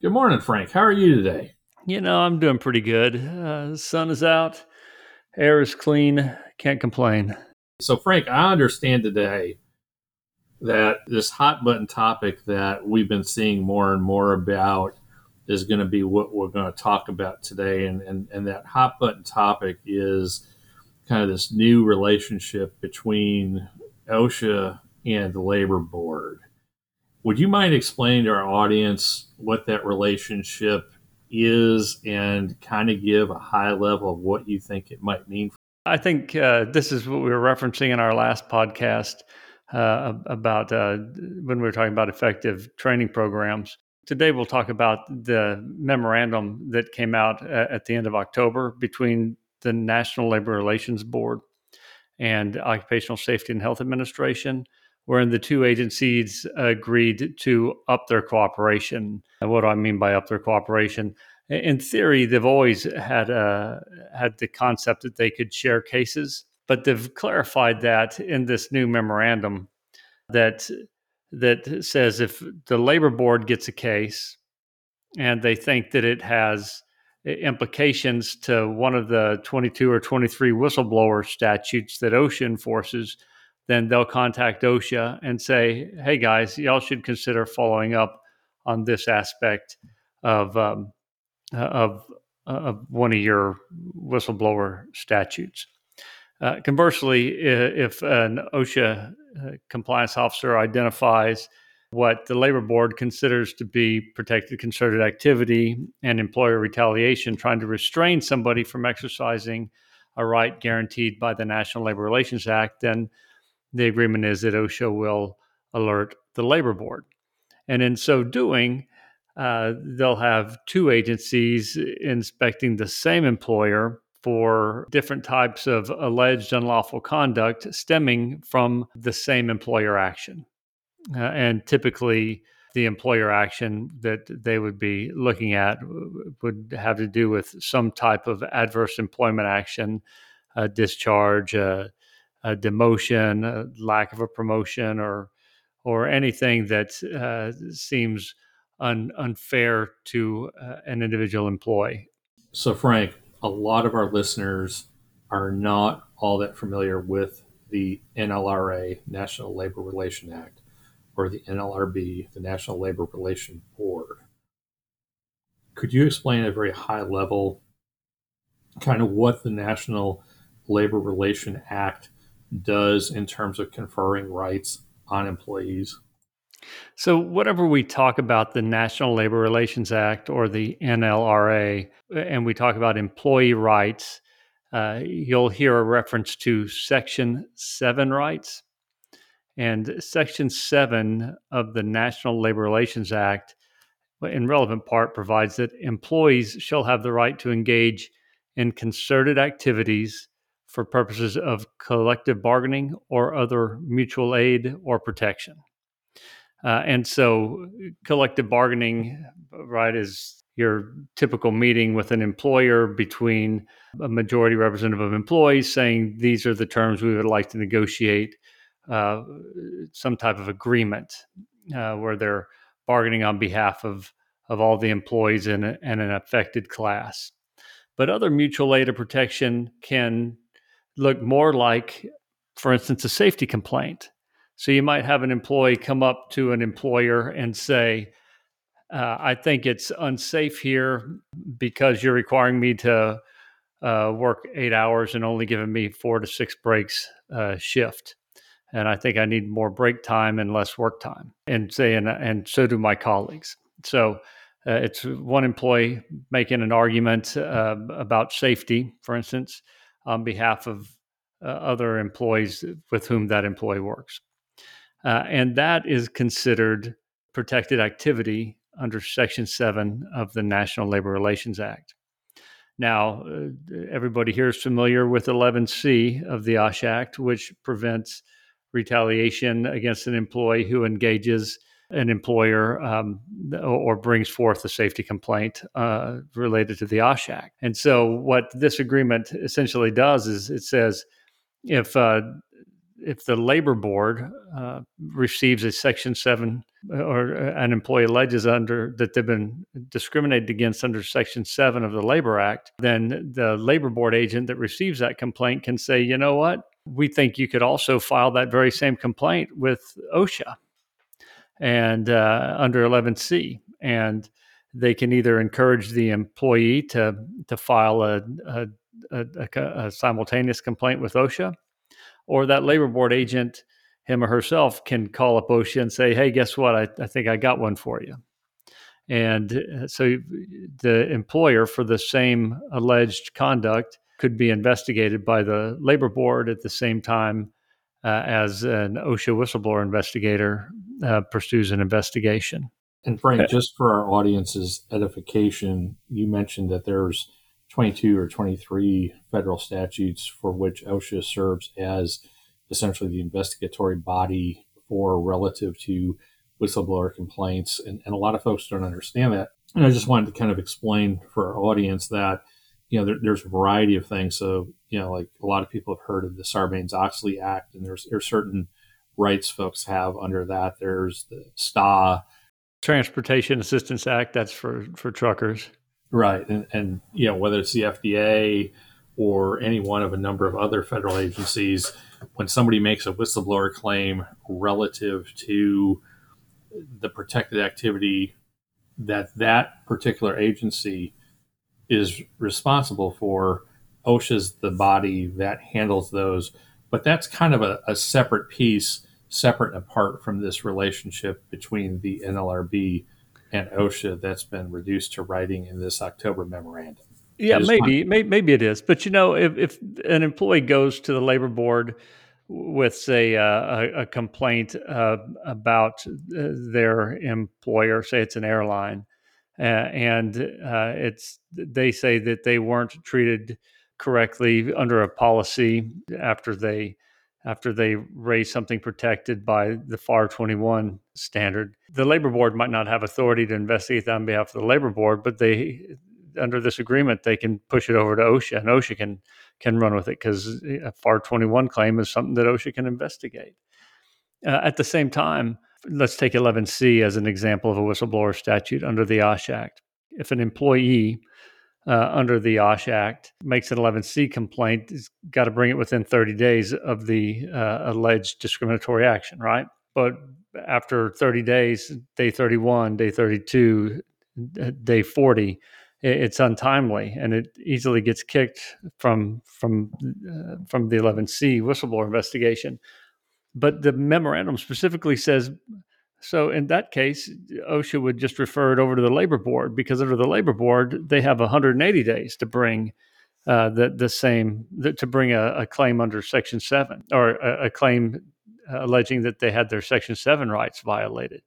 Good morning, Frank. How are you today? You know, I'm doing pretty good. Uh, the sun is out, air is clean, can't complain. So, Frank, I understand today that this hot button topic that we've been seeing more and more about is going to be what we're going to talk about today. And, and, and that hot button topic is kind of this new relationship between OSHA and the labor board. Would you mind explaining to our audience what that relationship is and kind of give a high level of what you think it might mean? I think uh, this is what we were referencing in our last podcast uh, about uh, when we were talking about effective training programs. Today, we'll talk about the memorandum that came out at the end of October between the National Labor Relations Board and Occupational Safety and Health Administration wherein the two agencies agreed to up their cooperation. And what do I mean by up their cooperation? In theory, they've always had uh, had the concept that they could share cases, but they've clarified that in this new memorandum that that says if the labor board gets a case and they think that it has implications to one of the 22 or 23 whistleblower statutes that OSHA enforces, then they'll contact OSHA and say, "Hey guys, y'all should consider following up on this aspect of um, uh, of of one of your whistleblower statutes." Uh, conversely, if an OSHA uh, compliance officer identifies what the labor board considers to be protected concerted activity and employer retaliation, trying to restrain somebody from exercising a right guaranteed by the National Labor Relations Act, then the agreement is that OSHA will alert the labor board. And in so doing, uh, they'll have two agencies inspecting the same employer for different types of alleged unlawful conduct stemming from the same employer action. Uh, and typically, the employer action that they would be looking at would have to do with some type of adverse employment action, discharge, uh, a demotion, a lack of a promotion, or or anything that uh, seems un, unfair to uh, an individual employee. So, Frank, a lot of our listeners are not all that familiar with the NLRA, National Labor Relation Act, or the NLRB, the National Labor Relation Board. Could you explain at a very high level kind of what the National Labor Relation Act does in terms of conferring rights on employees? So, whatever we talk about the National Labor Relations Act or the NLRA, and we talk about employee rights, uh, you'll hear a reference to Section 7 rights. And Section 7 of the National Labor Relations Act, in relevant part, provides that employees shall have the right to engage in concerted activities for purposes of collective bargaining or other mutual aid or protection. Uh, and so, collective bargaining, right, is your typical meeting with an employer between a majority representative of employees saying these are the terms we would like to negotiate uh, some type of agreement uh, where they're bargaining on behalf of, of all the employees in, a, in an affected class. But other mutual aid or protection can look more like, for instance, a safety complaint. So you might have an employee come up to an employer and say, uh, I think it's unsafe here because you're requiring me to uh, work eight hours and only giving me four to six breaks uh, shift. And I think I need more break time and less work time. And say, and, and so do my colleagues. So uh, it's one employee making an argument uh, about safety, for instance, on behalf of uh, other employees with whom that employee works. Uh, and that is considered protected activity under Section 7 of the National Labor Relations Act. Now, uh, everybody here is familiar with 11C of the OSH Act, which prevents retaliation against an employee who engages an employer um, or brings forth a safety complaint uh, related to the OSH Act. And so, what this agreement essentially does is it says if uh, if the labor board uh, receives a Section Seven or an employee alleges under that they've been discriminated against under Section Seven of the Labor Act, then the labor board agent that receives that complaint can say, you know what, we think you could also file that very same complaint with OSHA and uh, under 11C, and they can either encourage the employee to to file a, a, a, a simultaneous complaint with OSHA, or that labor board agent, him or herself, can call up OSHA and say, "Hey, guess what? I, I think I got one for you." And uh, so the employer for the same alleged conduct could be investigated by the labor board at the same time uh, as an OSHA whistleblower investigator uh, pursues an investigation. And Frank, just for our audience's edification, you mentioned that there's 22 or 23 federal statutes for which OSHA serves as essentially the investigatory body for relative to whistleblower complaints. And, and a lot of folks don't understand that. And I just wanted to kind of explain for our audience that you know, there, there's a variety of things. So, you know, like a lot of people have heard of the Sarbanes Oxley Act, and there's there's certain rights folks have under that. There's the STA, Transportation Assistance Act. That's for for truckers, right? And and you know whether it's the FDA or any one of a number of other federal agencies, when somebody makes a whistleblower claim relative to the protected activity that that particular agency is responsible for. OSHA's the body that handles those, but that's kind of a, a separate piece, separate and apart from this relationship between the NLRB and OSHA that's been reduced to writing in this October memorandum. Yeah, maybe, maybe, maybe it is. But you know, if, if an employee goes to the labor board with, say, uh, a, a, complaint uh, about their employer, say it's an airline, uh, and uh, it's they say that they weren't treated correctly under a policy after they after they raise something protected by the AIR 21 standard. The labor board might not have authority to investigate that on behalf of the labor board, but they under this agreement they can push it over to OSHA and OSHA can can run with it because a AIR 21 claim is something that OSHA can investigate. Uh, at the same time, let's take 11C as an example of a whistleblower statute under the OSH Act. If an employee uh, under the OSH Act makes an 11C complaint, he's got to bring it within 30 days of the uh, alleged discriminatory action, right? But after 30 days, day 31, day 32, day 40, it's untimely and it easily gets kicked from from uh, from the 11C whistleblower investigation but the memorandum specifically says so in that case, OSHA would just refer it over to the labor board because under the labor board they have 180 days to bring uh, the the same the, to bring a, a, claim under Section Seven or a, a claim alleging that they had their Section Seven rights violated.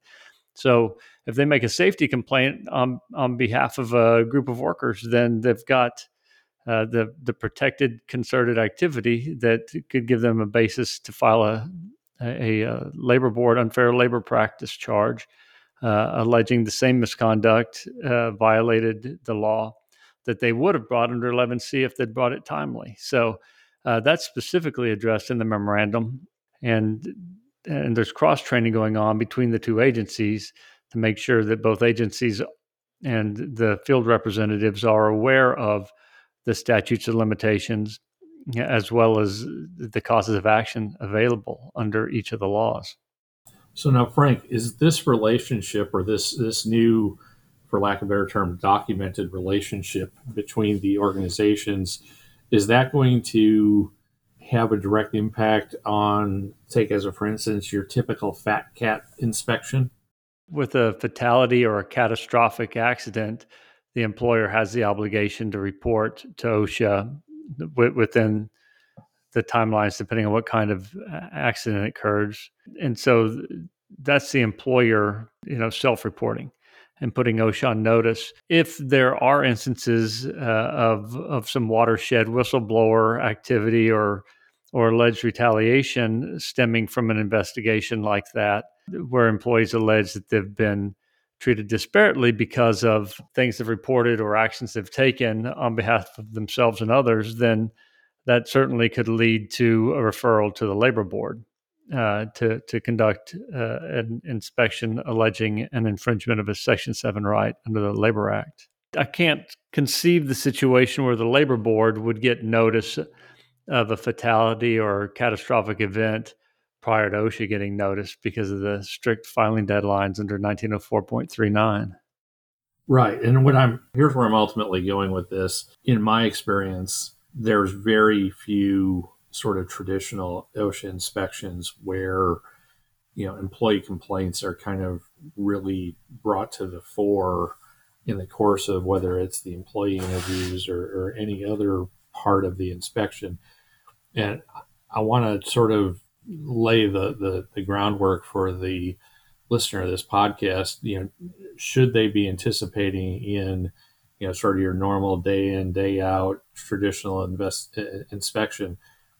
So if they make a safety complaint on on behalf of a group of workers, then they've got uh, the the protected concerted activity that could give them a basis to file a a, a labor board unfair labor practice charge uh, alleging the same misconduct uh, violated the law that they would have brought under 11C if they'd brought it timely. So uh, that's specifically addressed in the memorandum, and and there's cross training going on between the two agencies to make sure that both agencies and the field representatives are aware of the statutes of limitations as well as the causes of action available under each of the laws. So now, Frank, is this relationship or this this new, for lack of a better term, documented relationship between the organizations, is that going to have a direct impact on, take as a for instance, your typical fat cat inspection? With a fatality or a catastrophic accident, the employer has the obligation to report to OSHA within the timelines depending on what kind of accident occurs and so that's the employer you know self-reporting and putting OSHA on notice. If there are instances uh, of of some watershed whistleblower activity or or alleged retaliation stemming from an investigation like that, where employees allege that they've been treated disparately because of things they've reported or actions they've taken on behalf of themselves and others, then that certainly could lead to a referral to the labor board uh, to to conduct uh, an inspection alleging an infringement of a Section Seven right under the Labor Act. I can't conceive the situation where the labor board would get notice of a fatality or catastrophic event prior to OSHA getting noticed because of the strict filing deadlines under 1904.39. Right. And what I'm here's where I'm ultimately going with this. In my experience, there's very few sort of traditional OSHA inspections where you know employee complaints are kind of really brought to the fore in the course of whether it's the employee interviews or, or any other part of the inspection. And I want to sort of lay the, the, the groundwork for the listener of this podcast. You know, should they be anticipating in you know sort of your normal day in day out traditional invest, uh, inspection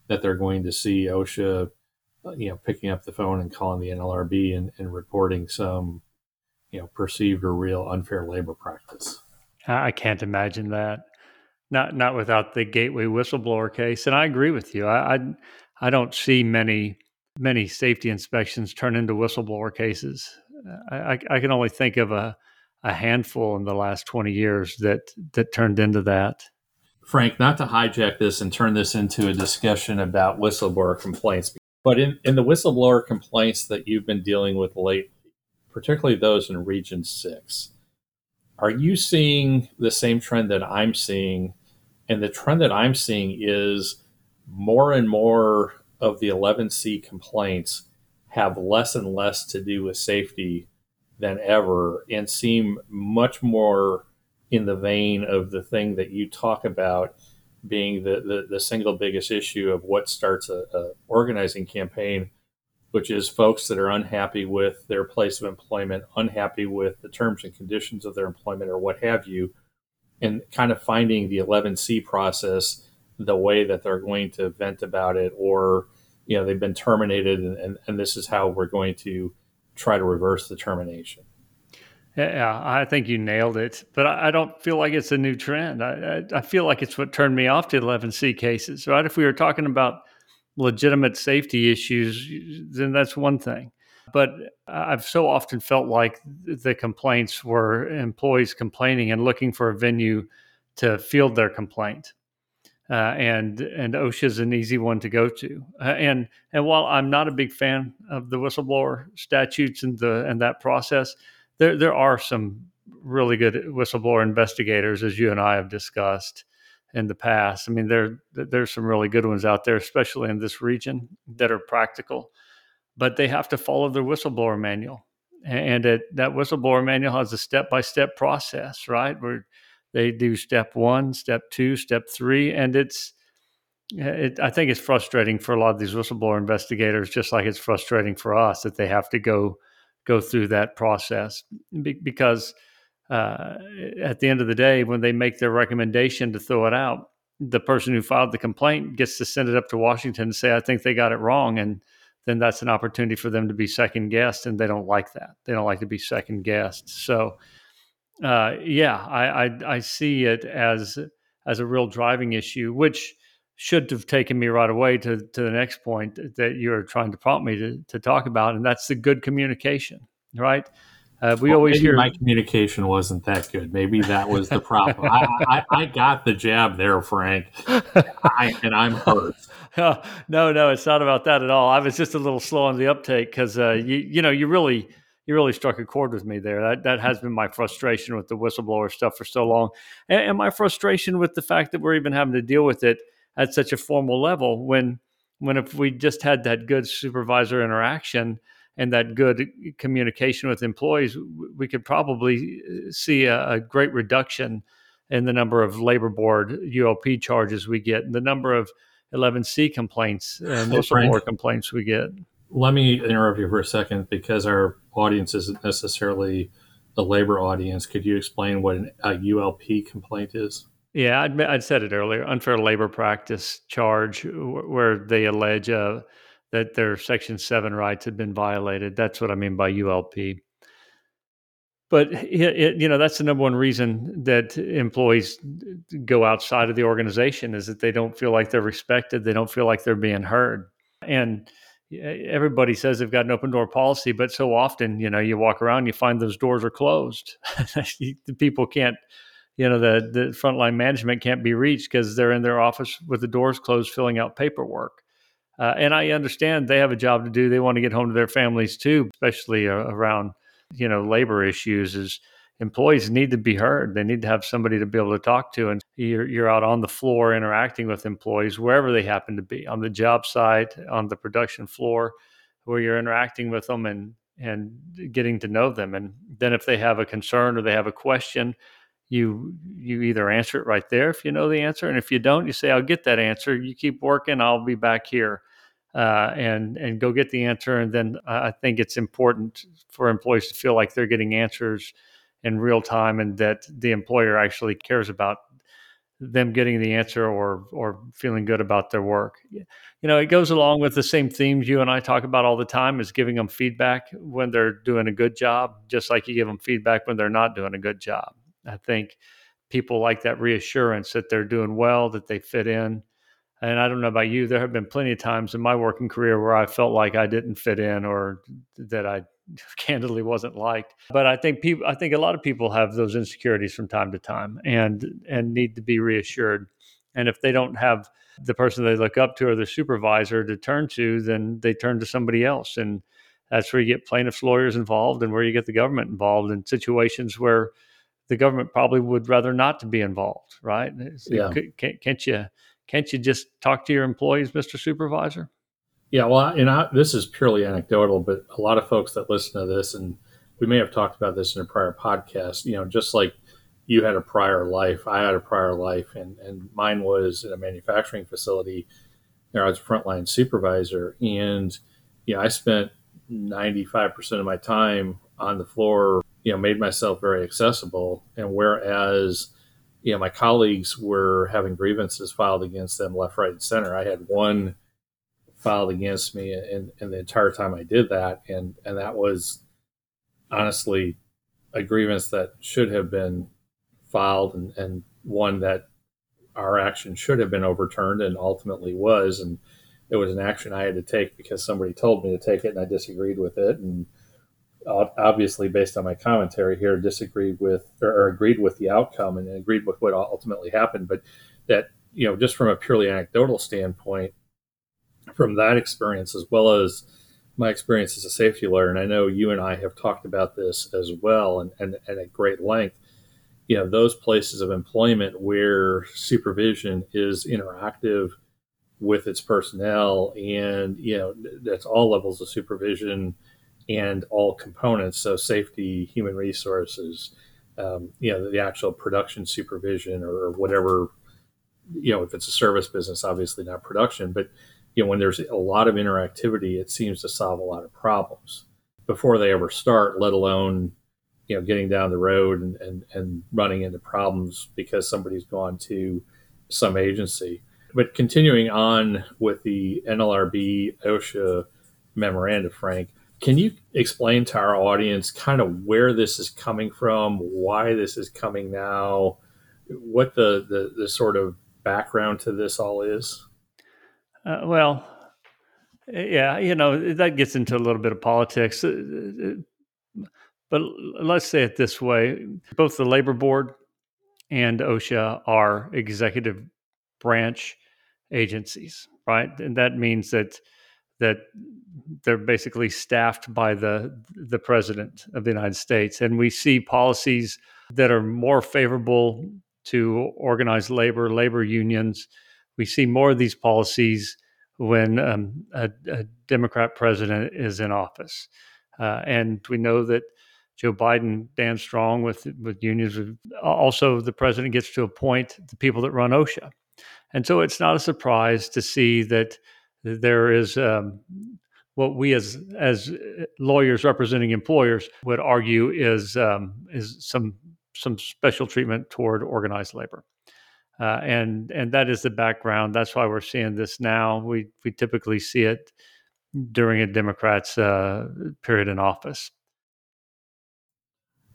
that they're going to see OSHA, uh, you know, picking up the phone and calling the NLRB and, and reporting some you know perceived or real unfair labor practice. I can't imagine that. Not not without the gateway whistleblower case, and I agree with you. I, I I don't see many many safety inspections turn into whistleblower cases. I, I, can only think of a, a handful in the last 20 years that that turned into that. Frank, not to hijack this and turn this into a discussion about whistleblower complaints, but in, in the whistleblower complaints that you've been dealing with lately, particularly those in Region 6, are you seeing the same trend that I'm seeing? And the trend that I'm seeing is more and more of the 11C complaints have less and less to do with safety than ever and seem much more in the vein of the thing that you talk about being the, the, the single biggest issue of what starts a, a, organizing campaign, which is folks that are unhappy with their place of employment, unhappy with the terms and conditions of their employment or what have you, and kind of finding the 11C process the way that they're going to vent about it or you know they've been terminated and, and, and this is how we're going to try to reverse the termination. Yeah i think you nailed it but i, I don't feel like it's a new trend. I, I, I feel like it's what turned me off to 11c cases right? If we were talking about legitimate safety issues then that's one thing. But I've so often felt like the complaints were employees complaining and looking for a venue to field their complaint uh, and and OSHA is an easy one to go to. Uh, and and while I'm not a big fan of the whistleblower statutes and the and that process, there there are some really good whistleblower investigators, as you and I have discussed in the past. I mean, there there's some really good ones out there, especially in this region, that are practical, but they have to follow their whistleblower manual. And it, that whistleblower manual has a step by step process, right? Where they do step one, step two, step three, and it's. It, I think it's frustrating for a lot of these whistleblower investigators, just like it's frustrating for us that they have to go go through that process Be, because uh, at the end of the day, when they make their recommendation to throw it out, the person who filed the complaint gets to send it up to Washington and say, "I think they got it wrong," and then that's an opportunity for them to be second guessed, and they don't like that. They don't like to be second guessed. So uh, yeah, I, I, I see it as as a real driving issue, which should have taken me right away to to the next point that you're trying to prompt me to to talk about, and that's the good communication, right? Uh, we well, always hear my communication wasn't that good. Maybe that was the problem. I, I, I, got the jab there, Frank, I, and I'm hurt. no, no, it's not about that at all. I was just a little slow on the uptake because uh, you you know you really you really struck a chord with me there. That that has been my frustration with the whistleblower stuff for so long, and, and, my frustration with the fact that we're even having to deal with it at such a formal level. When when if we just had that good supervisor interaction and that good communication with employees, we could probably uh, see a, a great reduction in the number of labor board ULP charges we get, and the number of 11C complaints and whistleblower complaints we get let me interrupt you for a second because our audience isn't necessarily the labor audience, could you explain what an, a ULP complaint is? Yeah, I'd, I'd said it earlier unfair labor practice charge where they allege uh, that their Section 7 rights had been violated. That's what I mean by ULP. But it, you know that's the number one reason that employees go outside of the organization is that they don't feel like they're respected. They don't feel like they're being heard. And everybody says they've got an open door policy, but so often, you know, you walk around, you find those doors are closed. the people can't, you know, the the frontline management can't be reached because they're in their office with the doors closed, filling out paperwork. Uh, and I understand they have a job to do. They want to get home to their families too, especially uh, around you know labor issues is employees need to be heard. They need to have somebody to be able to talk to and you're, you're out on the floor interacting with employees wherever they happen to be on the job site on the production floor where you're interacting with them and and getting to know them. And then if they have a concern or they have a question you you either answer it right there if you know the answer and if you don't you say i'll get that answer. You keep working. I'll be back here uh, and and go get the answer. And then I think it's important for employees to feel like they're getting answers in real time and that the employer actually cares about them getting the answer or or feeling good about their work. You know, it goes along with the same themes you and I talk about all the time is giving them feedback when they're doing a good job, just like you give them feedback when they're not doing a good job. I think people like that reassurance that they're doing well, that they fit in, and I don't know about you, there have been plenty of times in my working career where I felt like I didn't fit in or that I candidly wasn't liked. But I think people I think a lot of people have those insecurities from time to time and and need to be reassured. And if they don't have the person they look up to or the supervisor to turn to, then they turn to somebody else. And that's where you get plaintiffs' lawyers involved and where you get the government involved in situations where the government probably would rather not to be involved, right? So yeah. Can't, can't you can't you just talk to your employees, Mr. Supervisor? Yeah, well, and I, this is purely anecdotal, but a lot of folks that listen to this, and we may have talked about this in a prior podcast, you know, just like you had a prior life, I had a prior life, and, and mine was in a manufacturing facility. There, I was a frontline supervisor, and you know, I spent 95% of my time on the floor, you know, made myself very accessible. And whereas you know, my colleagues were having grievances filed against them left, right, and center. I had one filed against me and, and the entire time I did that. And, and that was honestly a grievance that should have been filed and, and one that our action should have been overturned and ultimately was. And it was an action I had to take because somebody told me to take it and I disagreed with it. And, obviously based on my commentary here disagreed with or, agreed with the outcome and agreed with what ultimately happened but that you know just from a purely anecdotal standpoint from that experience as well as my experience as a safety lawyer and i know you and i have talked about this as well and, and, and at great length you know those places of employment where supervision is interactive with its personnel and you know that's all levels of supervision and all components, so safety, human resources, um, you know, the actual production supervision or, whatever, you know, if it's a service business, obviously not production, but you know, when there's a lot of interactivity, it seems to solve a lot of problems before they ever start, let alone, you know, getting down the road and, and, and running into problems because somebody's gone to some agency. But continuing on with the NLRB OSHA memoranda, Frank, can you explain to our audience kind of where this is coming from, why this is coming now, what the, the, the sort of background to this all is? Uh, well, yeah, you know, that gets into a little bit of politics. Uh, but let's say it this way both the labor board and OSHA are executive branch agencies, right? And that means that that they're basically staffed by the the president of the United States, and we see policies that are more favorable to organized labor, labor unions. We see more of these policies when um, a, a, Democrat president is in office, uh, and we know that Joe Biden stands strong with with unions. Also, the president gets to appoint the people that run OSHA, and so it's not a surprise to see that there is um, what we as as lawyers representing employers would argue is um, is some some special treatment toward organized labor. Uh, and and that is the background. That's why we're seeing this now. We we typically see it during a Democrat's uh, period in office.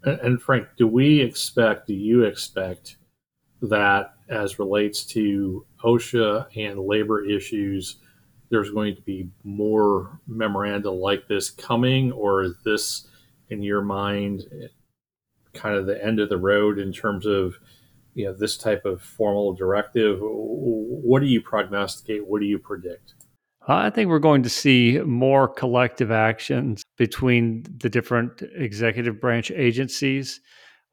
And, and Frank, do we expect? Do you expect that as relates to OSHA and labor issues? There's going to be more memoranda like this coming, or is this, in your mind, kind of the end of the road in terms of you know this type of formal directive what do you prognosticate? What do you predict? Uh, I think we're going to see more collective actions between the different executive branch agencies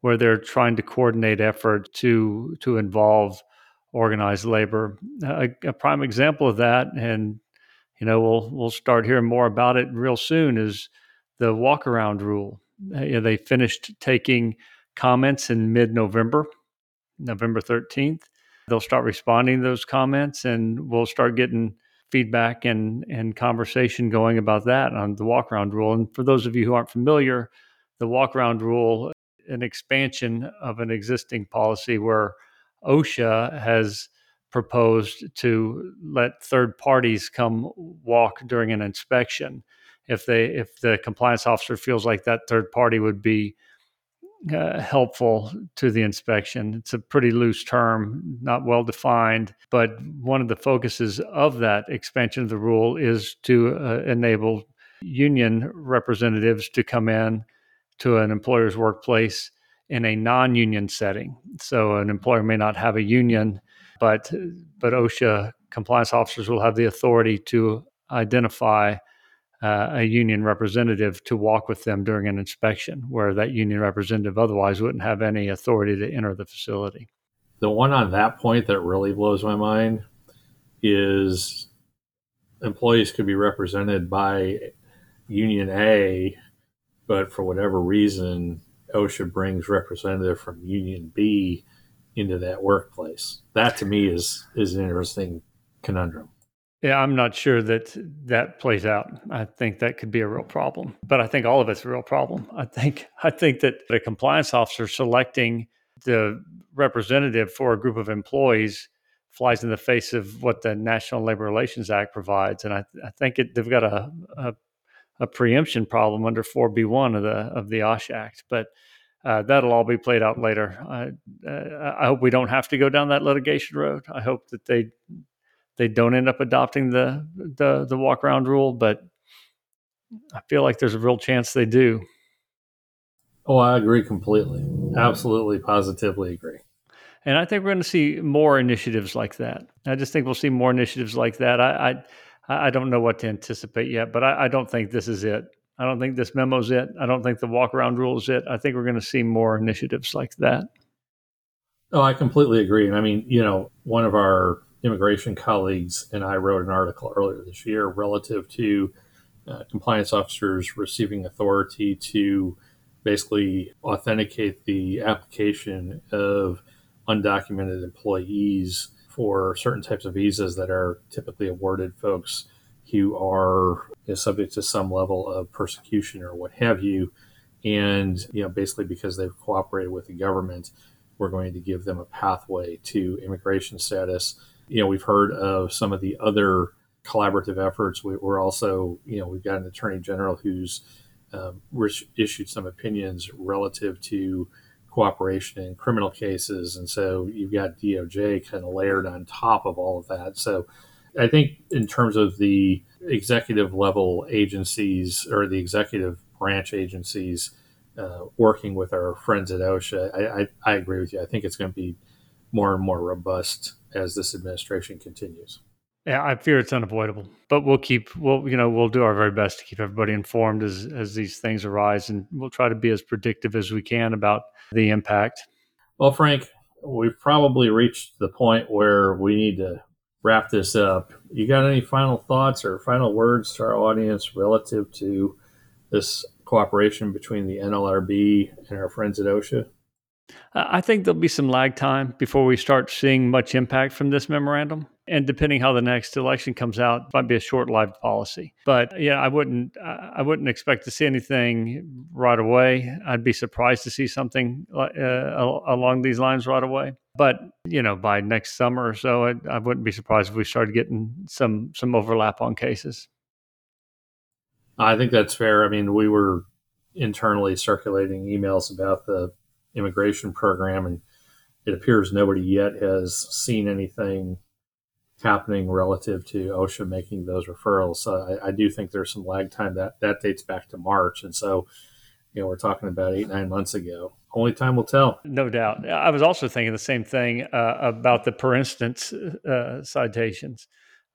where they're trying to coordinate effort to to involve organized labor. A, a prime example of that and you know we'll we'll start hearing more about it real soon is the walk around rule. You know, they finished taking comments in mid November, November 13th. They'll start responding to those comments and we'll start getting feedback and, and conversation going about that on the walk around rule. And for those of you who aren't familiar, the walk around rule, an expansion of an existing policy where OSHA has proposed to let third parties come walk during an inspection if they if the compliance officer feels like that third party would be uh, helpful to the inspection. It's a pretty loose term, not well defined, but one of the focuses of that expansion of the rule is to uh, enable union representatives to come in to an employer's workplace in a non-union setting. So an employer may not have a union, but but OSHA compliance officers will have the authority to identify uh, a union representative to walk with them during an inspection, where that union representative otherwise wouldn't have any authority to enter the facility. The one on that point that really blows my mind is employees could be represented by Union A, but for whatever reason, OSHA brings representative from Union B into that workplace. That to me is is an interesting conundrum. Yeah, I'm not sure that that plays out. I think that could be a real problem, but I think all of it's a real problem. I think I think that a compliance officer selecting the representative for a group of employees flies in the face of what the National Labor Relations Act provides, and I, I think it, they've got a, a, a preemption problem under 4B1 of the of the OSH Act, but. Uh, that'll all be played out later. I, uh, I hope we don't have to go down that litigation road. I hope that they they don't end up adopting the the the walk around rule, but I feel like there's a real chance they do. Oh, I agree completely. Absolutely, positively agree. And I think we're going to see more initiatives like that. I just think we'll see more initiatives like that. I I, I don't know what to anticipate yet, but I, I don't think this is it. I don't think this memo's it. I don't think the walk around rule is it. I think we're going to see more initiatives like that. Oh, I completely agree. And I mean, you know, one of our immigration colleagues and I wrote an article earlier this year relative to uh, compliance officers receiving authority to basically authenticate the application of undocumented employees for certain types of visas that are typically awarded folks who are you know, subject to some level of persecution or what have you. And, you know, basically because they've cooperated with the government, we're going to give them a pathway to immigration status you know, we've heard of some of the other collaborative efforts. We, are also, you know, we've got an attorney general who's um, issued some opinions relative to cooperation in criminal cases. And so you've got DOJ kind of layered on top of all of that. So I think in terms of the executive level agencies or the executive branch agencies uh, working with our friends at OSHA, I, I, I agree with you. I think it's going to be more and more robust as this administration continues. Yeah, I fear it's unavoidable, but we'll keep we'll you know we'll do our very best to keep everybody informed as as these things arise, and we'll try to be as predictive as we can about the impact. Well, Frank, we've probably reached the point where we need to wrap this up. You got any final thoughts or final words to our audience relative to this cooperation between the NLRB and our friends at OSHA? I think there'll be some lag time before we start seeing much impact from this memorandum. and depending how the next election comes out might be a short-lived policy. But yeah i wouldn't i wouldn't expect to see anything right away. I'd be surprised to see something uh, along these lines right away. But you know by next summer or so I, I wouldn't be surprised if we started getting some some overlap on cases. I think that's fair. I mean we were internally circulating emails about the immigration program and it appears nobody yet has seen anything happening relative to OSHA making those referrals. So I, I, do think there's some lag time that that dates back to March, and so you know we're talking about eight nine months ago. Only time will tell. No doubt. I was also thinking the same thing uh, about the per instance uh, citations.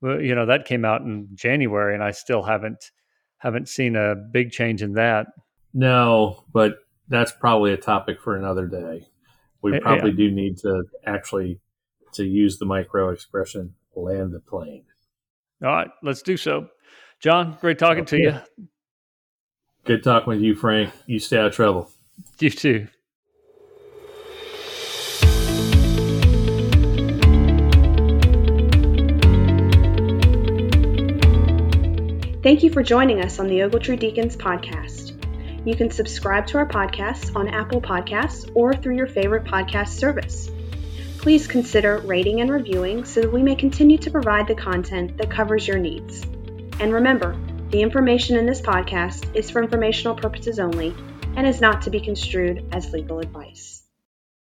Well, you know that came out in January, and I still haven't haven't seen a big change in that. No, but that's probably a topic for another day. We probably yeah. do need to actually to use the micro expression land the plane. All right, let's do so. John, great talking okay. to you. Good talking with you, Frank. You stay out of trouble. You too. Thank you for joining us on the Ogletree Deakins podcast. You can subscribe to our podcast on Apple Podcasts or through your favorite podcast service. Please consider rating and reviewing so that we may continue to provide the content that covers your needs. And remember, the information in this podcast is for informational purposes only and is not to be construed as legal advice.